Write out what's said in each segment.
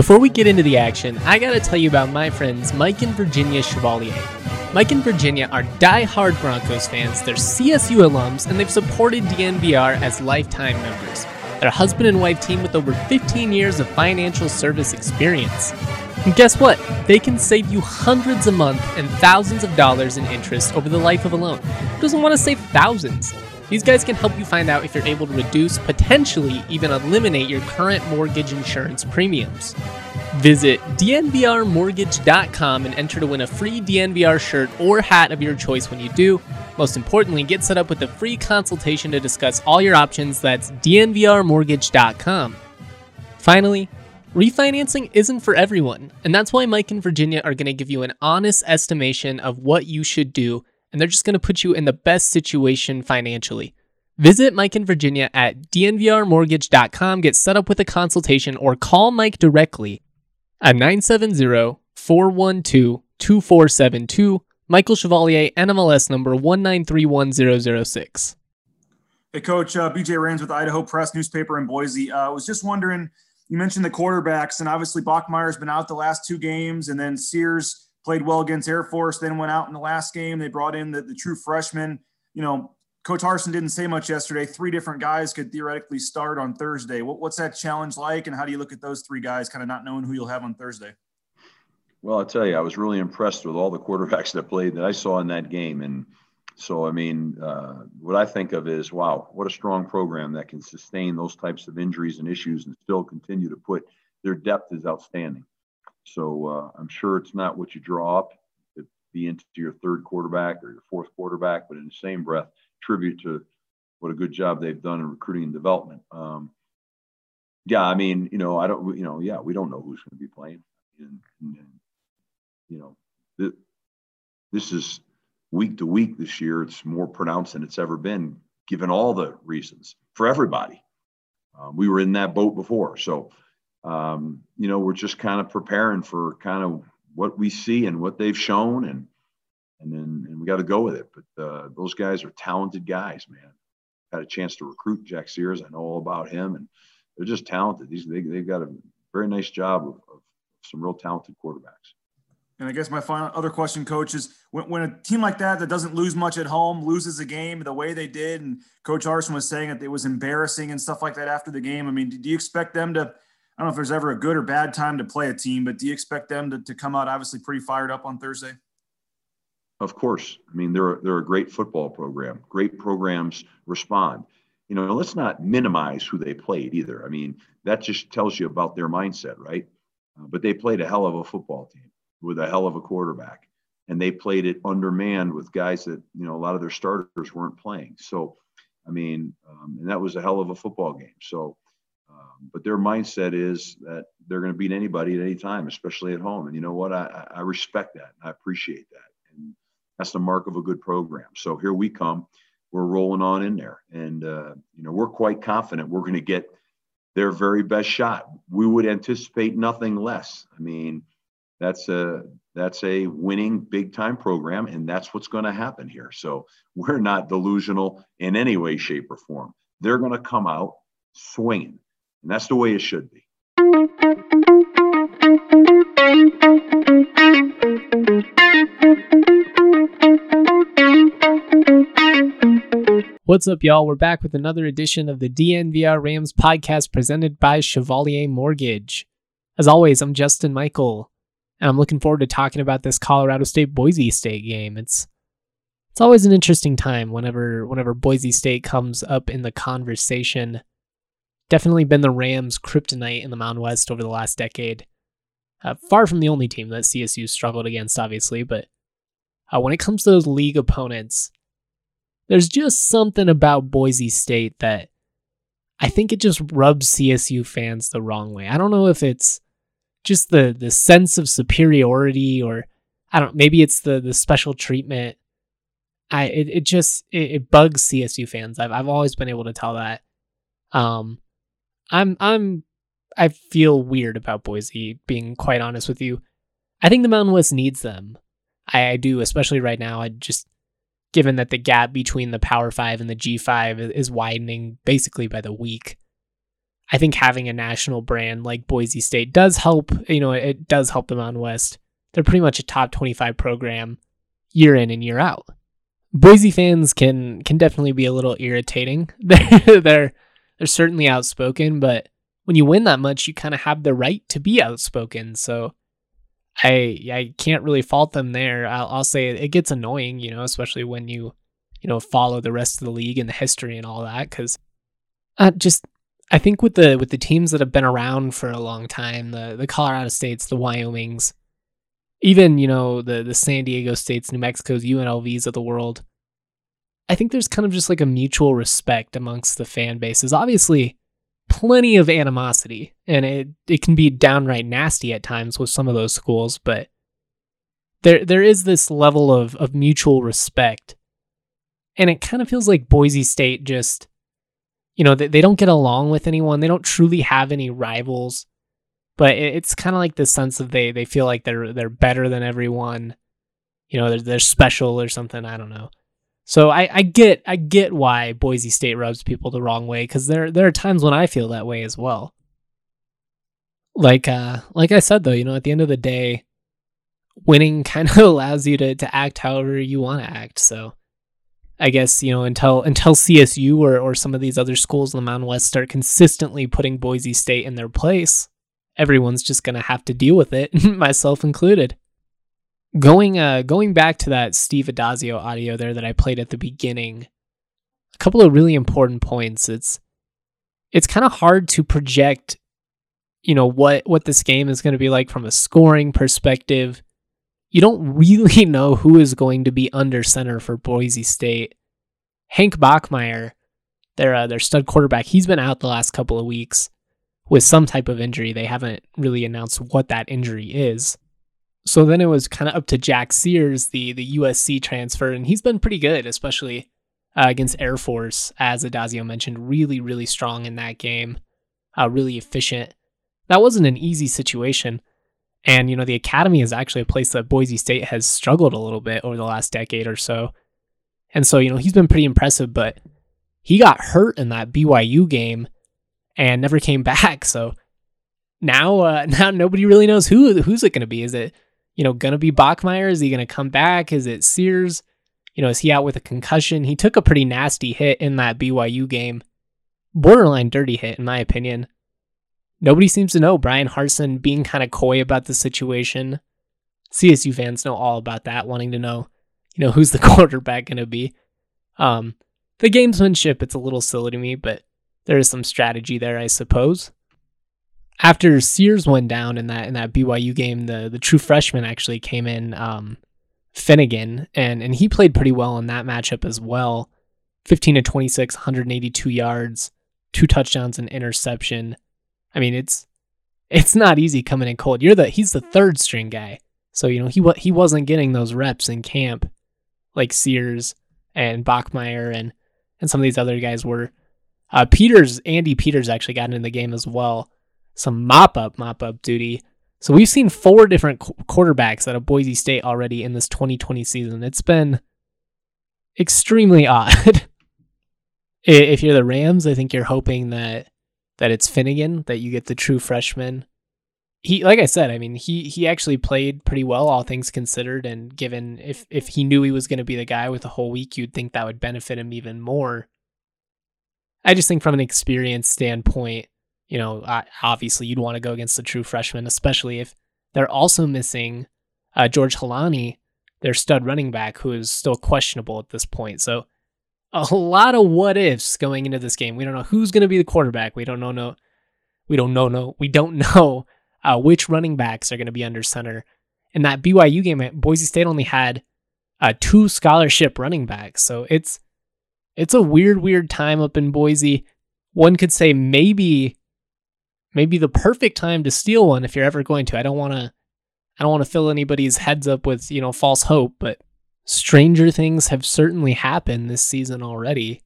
Before we get into the action, I gotta tell you about my friends Mike and Virginia Chevalier. Mike and Virginia are die-hard Broncos fans, they're CSU alums, and they've supported DNVR as lifetime members. They're husband and wife team with over 15 years of financial service experience. And guess what? They can save you hundreds a month and thousands of dollars in interest over the life of a loan. Who doesn't want to save thousands? These guys can help you find out if you're able to reduce, potentially even eliminate your current mortgage insurance premiums. Visit dnvrmortgage.com and enter to win a free DNVR shirt or hat of your choice when you do. Most importantly, get set up with a free consultation to discuss all your options. That's dnvrmortgage.com. Finally, refinancing isn't for everyone, and that's why Mike and Virginia are going to give you an honest estimation of what you should do and they're just going to put you in the best situation financially. Visit Mike in Virginia at dnvrmortgage.com, get set up with a consultation, or call Mike directly at 970 412 2472. Michael Chevalier, NMLS number 1931006. Hey, Coach, uh, BJ Rains with Idaho Press newspaper in Boise. I uh, was just wondering, you mentioned the quarterbacks, and obviously Bachmeier's been out the last two games, and then Sears played well against Air Force, then went out in the last game. They brought in the, the true freshman. You know, Coach Harsin didn't say much yesterday. Three different guys could theoretically start on Thursday. What, what's that challenge like, and how do you look at those three guys, kind of not knowing who you'll have on Thursday? Well, I'll tell you, I was really impressed with all the quarterbacks that played that I saw in that game, and so I mean, uh, what I think of is, wow, what a strong program that can sustain those types of injuries and issues and still continue to put their depth is outstanding. So uh, I'm sure it's not what you draw up to be into your third quarterback or your fourth quarterback, but in the same breath, tribute to what a good job they've done in recruiting and development. Um, yeah, I mean, you know, I don't, you know, yeah, we don't know who's going to be playing, and, and, and you know, th- this is week to week this year. It's more pronounced than it's ever been, given all the reasons for everybody. Um, we were in that boat before, so um, you know, we're just kind of preparing for kind of what we see and what they've shown, and and then and we got to go with it. But uh, those guys are talented guys, man. Had a chance to recruit Jack Sears. I know all about him, and they're just talented. These they they've got a very nice job of, of some real talented quarterbacks. And I guess my final other question, coach, is when, when, a team like that that doesn't lose much at home loses a game the way they did, and Coach Harsin was saying that it was embarrassing and stuff like that after the game. I mean, do you expect them to I don't know if there's ever a good or bad time to play a team, but do you expect them to, to come out obviously pretty fired up on Thursday? Of course. I mean, they're, they're a great football program. Great programs respond. You know, let's not minimize who they played either. I mean, that just tells you about their mindset, right? Uh, but they played a hell of a football team with a hell of a quarterback. And they played it undermanned with guys that, you know, a lot of their starters weren't playing. So, I mean, um, and that was a hell of a football game. So, but their mindset is that they're going to beat anybody at any time, especially at home. And you know what? I, I respect that. I appreciate that. And that's the mark of a good program. So here we come. We're rolling on in there. And, uh, you know, we're quite confident we're going to get their very best shot. We would anticipate nothing less. I mean, that's a that's a winning big time program and that's what's going to happen here so we're not delusional in any way shape or form they're going to come out swinging and that's the way it should be. What's up, y'all? We're back with another edition of the DNVR Rams podcast presented by Chevalier Mortgage. As always, I'm Justin Michael, and I'm looking forward to talking about this Colorado State Boise State game. It's it's always an interesting time whenever whenever Boise State comes up in the conversation definitely been the Rams' kryptonite in the Mountain West over the last decade. Uh, far from the only team that CSU struggled against, obviously, but uh, when it comes to those league opponents, there's just something about Boise State that I think it just rubs CSU fans the wrong way. I don't know if it's just the the sense of superiority or I don't maybe it's the the special treatment. I it, it just it, it bugs CSU fans. I've I've always been able to tell that. Um I'm I'm I feel weird about Boise, being quite honest with you. I think the Mountain West needs them. I, I do, especially right now. I just given that the gap between the Power Five and the G Five is widening basically by the week. I think having a national brand like Boise State does help. You know, it does help the Mountain West. They're pretty much a top 25 program year in and year out. Boise fans can can definitely be a little irritating. they're they're they're certainly outspoken, but when you win that much, you kind of have the right to be outspoken. So I I can't really fault them there. I'll, I'll say it gets annoying, you know, especially when you you know follow the rest of the league and the history and all that, because uh, just I think with the with the teams that have been around for a long time, the the Colorado States, the Wyomings, even you know the the San Diego States, New Mexico's, UNLVs of the world. I think there's kind of just like a mutual respect amongst the fan bases. Obviously, plenty of animosity, and it it can be downright nasty at times with some of those schools, but there there is this level of of mutual respect, and it kind of feels like Boise State just, you know, they, they don't get along with anyone. They don't truly have any rivals. But it's kind of like the sense of they they feel like they're they're better than everyone. You know they're, they're special or something. I don't know so I, I get i get why boise state rubs people the wrong way because there there are times when i feel that way as well like uh like i said though you know at the end of the day winning kind of allows you to to act however you want to act so I guess you know until until CSU or, or some of these other schools in the Mountain West start consistently putting Boise State in their place, everyone's just to have to deal with it, myself included. Going uh going back to that Steve Addazio audio there that I played at the beginning, a couple of really important points. It's it's kind of hard to project you know what what this game is going to be like from a scoring perspective. You don't really know who is going to be under center for Boise State. Hank Bachmeier, their uh, their stud quarterback, he's been out the last couple of weeks with some type of injury. They haven't really announced what that injury is. So then it was kind of up to Jack Sears, the the USC transfer, and he's been pretty good, especially uh, against Air Force, as Addazio mentioned, really really strong in that game, uh, really efficient. That wasn't an easy situation, and you know the academy is actually a place that Boise State has struggled a little bit over the last decade or so, and so you know he's been pretty impressive, but he got hurt in that BYU game and never came back. So now, uh, now nobody really knows who who's it going to be. Is it you know going to be Bachmeier? Is he going to come back? Is it Sears? You know, is he out with a concussion? He took a pretty nasty hit in that BYU game, borderline dirty hit in my opinion. Nobody seems to know. Bryan Harsin being kind of coy about the situation. CSU fans know all about that, wanting to know, you know, who's the quarterback going to be. Um, the gamesmanship, it's a little silly to me, but there is some strategy there, I suppose. After Sears went down in that in that BYU game, the the true freshman actually came in, um, Fennegan, and and he played pretty well in that matchup as well. 15 to 26, 182 yards, two touchdowns, and interception. I mean, it's it's not easy coming in cold. You're the he's the third string guy, so you know he he wasn't getting those reps in camp like Sears and Bachmeier and and some of these other guys were. Uh, Peters, Andy Peters actually got in the game as well. Some mop up, mop up duty. So we've seen four different qu- quarterbacks out of Boise State already in this 2020 season. It's been extremely odd. if you're the Rams, I think you're hoping that that it's Fennegan, that you get the true freshman. He, like I said, I mean, he he actually played pretty well, all things considered. And given if if he knew he was going to be the guy with the whole week, you'd think that would benefit him even more. I just think from an experience standpoint, you know, obviously you'd want to go against the true freshman, especially if they're also missing uh, George Holani, their stud running back, who is still questionable at this point. So a lot of what ifs going into this game. We don't know who's going to be the quarterback. We don't know no. We don't know no. We don't know uh, which running backs are going to be under center. In that BYU game, Boise State only had uh, two scholarship running backs, so it's it's a weird, weird time up in Boise. One could say maybe, maybe the perfect time to steal one if you're ever going to. I don't want to, I don't want to fill anybody's heads up with you know false hope, but stranger things have certainly happened this season already.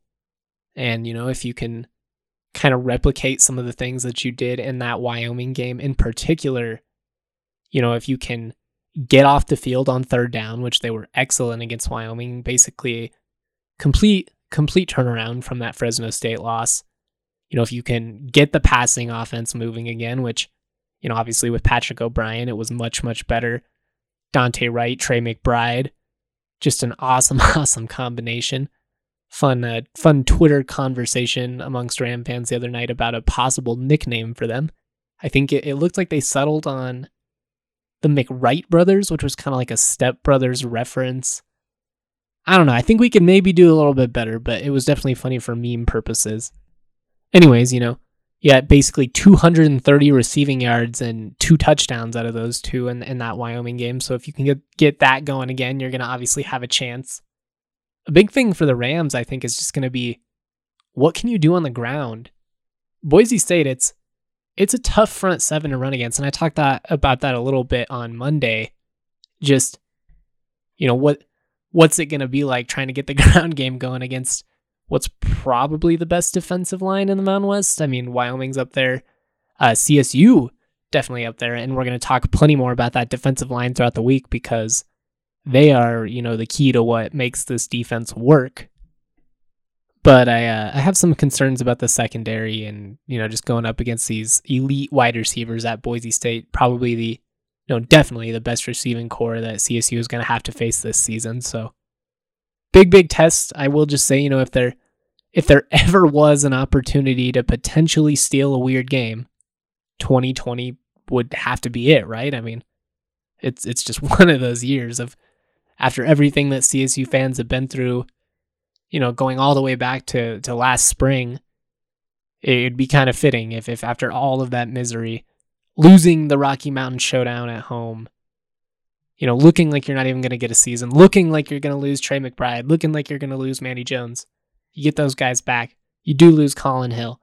And you know if you can kind of replicate some of the things that you did in that Wyoming game in particular, you know if you can get off the field on third down, which they were excellent against Wyoming, basically complete complete turnaround from that Fresno State loss. You know, if you can get the passing offense moving again, which, you know, obviously with Patrick O'Brien, it was much, much better. Dante Wright, Trey McBride, just an awesome, awesome combination. Fun, uh, fun Twitter conversation amongst Ram fans the other night about a possible nickname for them. I think it, it looked like they settled on the McWright brothers, which was kind of like a Step Brothers reference. I don't know. I think we could maybe do a little bit better, but it was definitely funny for meme purposes. Anyways, you know, yeah, basically 230 receiving yards and two touchdowns out of those two in, in that Wyoming game. So if you can get, get that going again, you're going to obviously have a chance. A big thing for the Rams, I think, is just going to be what can you do on the ground? Boise State, it's it's a tough front seven to run against, and I talked that about that a little bit on Monday. Just you know what what's it going to be like trying to get the ground game going against what's probably the best defensive line in the Mountain West? I mean, Wyoming's up there, uh, CSU definitely up there, and we're going to talk plenty more about that defensive line throughout the week because they are, you know, the key to what makes this defense work. But I, uh, I have some concerns about the secondary and, you know, just going up against these elite wide receivers at Boise State, probably the, you know, definitely the best receiving corps that CSU is going to have to face this season. So big, big test. I will just say, you know, if there, if there ever was an opportunity to potentially steal a weird game, 2020 would have to be it, right? I mean, it's it's just one of those years of after everything that CSU fans have been through, you know, going all the way back to, to last spring, it'd be kind of fitting if, if after all of that misery, losing the Rocky Mountain Showdown at home, you know, looking like you're not even going to get a season, looking like you're going to lose Trey McBride, looking like you're going to lose Manny Jones. You get those guys back. You do lose Collin Hill.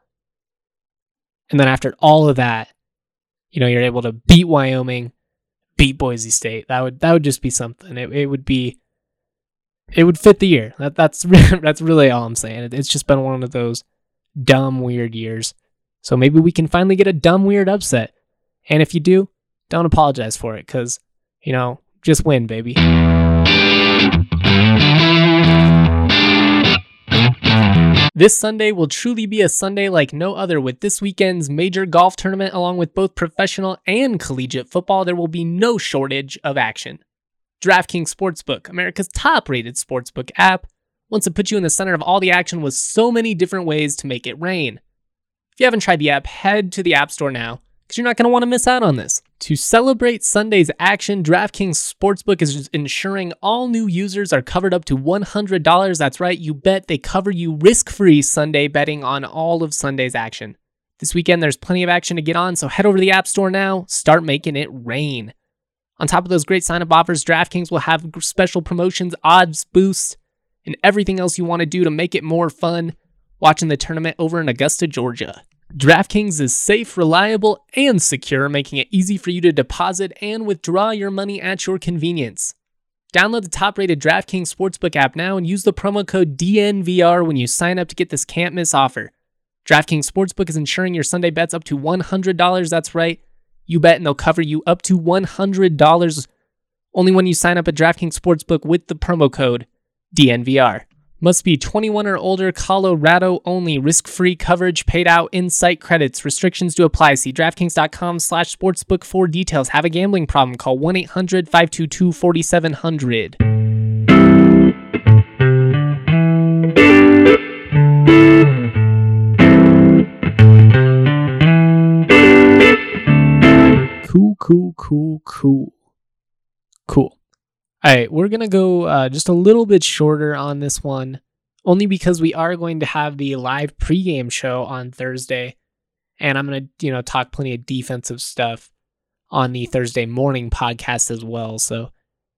And then after all of that, you know, you're able to beat Wyoming, beat Boise State. That would that would just be something. It it would be it would fit the year. That that's that's really all I'm saying. It's just been one of those dumb weird years. So maybe we can finally get a dumb weird upset. And if you do, don't apologize for it cuz you know, just win, baby. This Sunday will truly be a Sunday like no other with this weekend's major golf tournament, along with both professional and collegiate football. There will be no shortage of action. DraftKings Sportsbook, America's top rated sportsbook app, wants to put you in the center of all the action with so many different ways to make it rain. If you haven't tried the app, head to the App Store now because you're not going to want to miss out on this. To celebrate Sunday's action, DraftKings Sportsbook is ensuring all new users are covered up to $100. That's right, you bet they cover you risk free Sunday betting on all of Sunday's action. This weekend, there's plenty of action to get on, so head over to the App Store now, start making it rain. On top of those great sign up offers, DraftKings will have special promotions, odds boosts, and everything else you want to do to make it more fun watching the tournament over in Augusta, Georgia. DraftKings is safe, reliable, and secure, making it easy for you to deposit and withdraw your money at your convenience. Download the top rated DraftKings Sportsbook app now and use the promo code DNVR when you sign up to get this can't miss offer. DraftKings Sportsbook is insuring your Sunday bets up to $100. That's right. You bet and they'll cover you up to $100 only when you sign up at DraftKings Sportsbook with the promo code DNVR. Must be 21 or older, Colorado only. Risk-free coverage paid out in site credits. Restrictions do apply. See DraftKings.com slash sportsbook for details. Have a gambling problem? Call 1-800-522-4700. Cool, cool, cool, cool. Cool. All right, we're going to go uh, just a little bit shorter on this one, only because we are going to have the live pregame show on Thursday. And I'm going to, you know, talk plenty of defensive stuff on the Thursday morning podcast as well. So,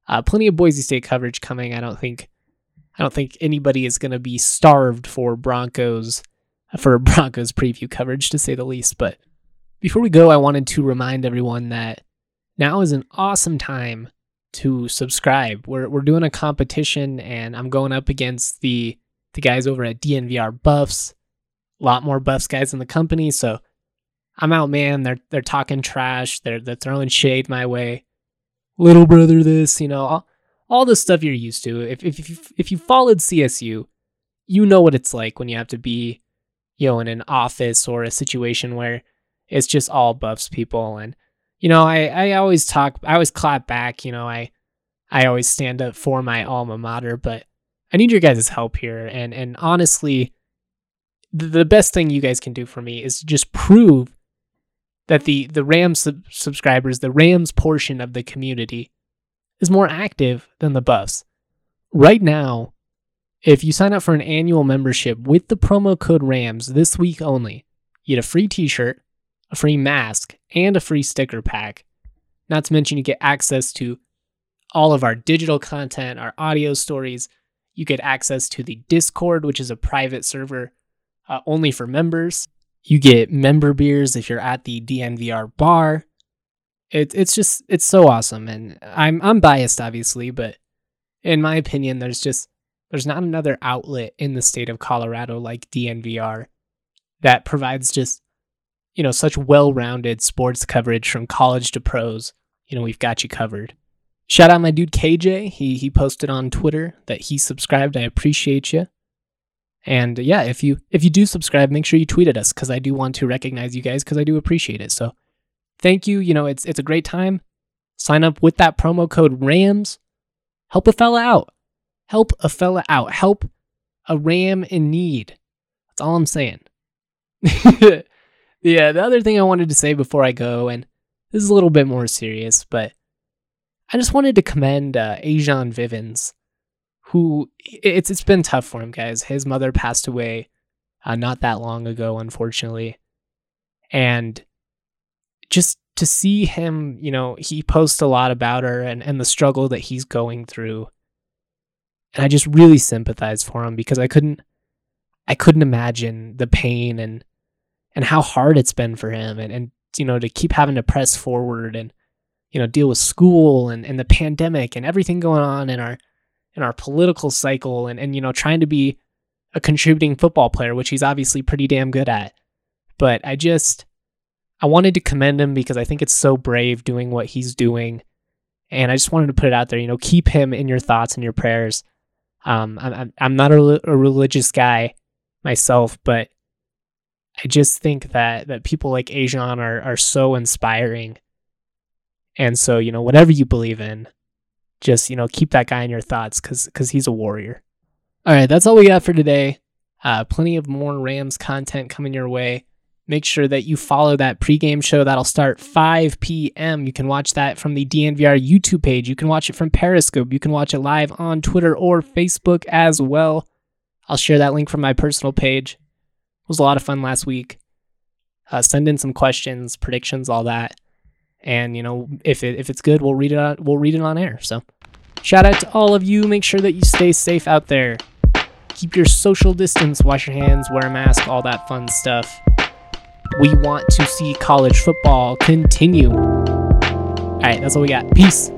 uh, plenty of Boise State coverage coming. I don't think, I don't think anybody is going to be starved for Broncos, for Broncos preview coverage to say the least. But before we go, I wanted to remind everyone that now is an awesome time to subscribe. We're we're doing a competition and I'm going up against the the guys over at DNVR Buffs. A lot more Buffs guys in the company, so I'm out, man. They're they're talking trash. They're they're throwing shade my way. Little brother, this, you know, all, all the stuff you're used to. If if if you, if you followed CSU, you know what it's like when you have to be you know, in an office or a situation where it's just all Buffs people. And, you know, I, I always talk, I always clap back, you know, I, I always stand up for my alma mater, but I need your guys' help here. And, and honestly, the, the best thing you guys can do for me is just prove that the, the Rams sub- subscribers, the Rams portion of the community is more active than the Buffs. Right now, if you sign up for an annual membership with the promo code RAMS this week only, you get a free t shirt, a free mask, and a free sticker pack. Not to mention, you get access to all of our digital content, our audio stories. You get access to the Discord, which is a private server uh, only for members. You get member beers if you're at the DNVR bar. It, it's just it's so awesome, and I'm I'm biased obviously, but in my opinion, there's just there's not another outlet in the state of Colorado like DNVR that provides just you know, such well-rounded sports coverage from college to pros. You know, we've got you covered. Shout out my dude KJ. He he posted on Twitter that he subscribed. I appreciate you. And yeah, if you if you do subscribe, make sure you tweet at us because I do want to recognize you guys because I do appreciate it. So thank you. You know, it's it's a great time. Sign up with that promo code RAMS. Help a fella out. Help a fella out. Help a ram in need. That's all I'm saying. Yeah, the other thing I wanted to say before I go, and this is a little bit more serious, but I just wanted to commend uh, A'Jon Vivens, who it's it's been tough for him, guys. His mother passed away uh, not that long ago, unfortunately, and just to see him, you know, he posts a lot about her and and the struggle that he's going through, and I just really sympathize for him because I couldn't, I couldn't imagine the pain and and how hard it's been for him and, and you know to keep having to press forward and you know deal with school and, and the pandemic and everything going on in our in our political cycle and, and you know trying to be a contributing football player which he's obviously pretty damn good at. But i just i wanted to commend him because i think it's so brave doing what he's doing. And i just wanted to put it out there you know keep him in your thoughts and your prayers. Um, I'm, I'm not a, a religious guy myself but I just think that that people like A'Jon are are so inspiring. And so, you know, whatever you believe in, just, you know, keep that guy in your thoughts cuz cuz he's a warrior. All right, that's all we got for today. Uh, plenty of more Rams content coming your way. Make sure that you follow that pregame show that'll start 5 p.m. You can watch that from the DNVR YouTube page. You can watch it from Periscope. You can watch it live on Twitter or Facebook as well. I'll share that link from my personal page was a lot of fun last week. Uh, send in some questions, predictions, all that, and you know if it if it's good, we'll read it. On, we'll read it on air. So, shout out to all of you. Make sure that you stay safe out there. Keep your social distance. Wash your hands. Wear a mask. All that fun stuff. We want to see college football continue. All right, that's all we got. Peace.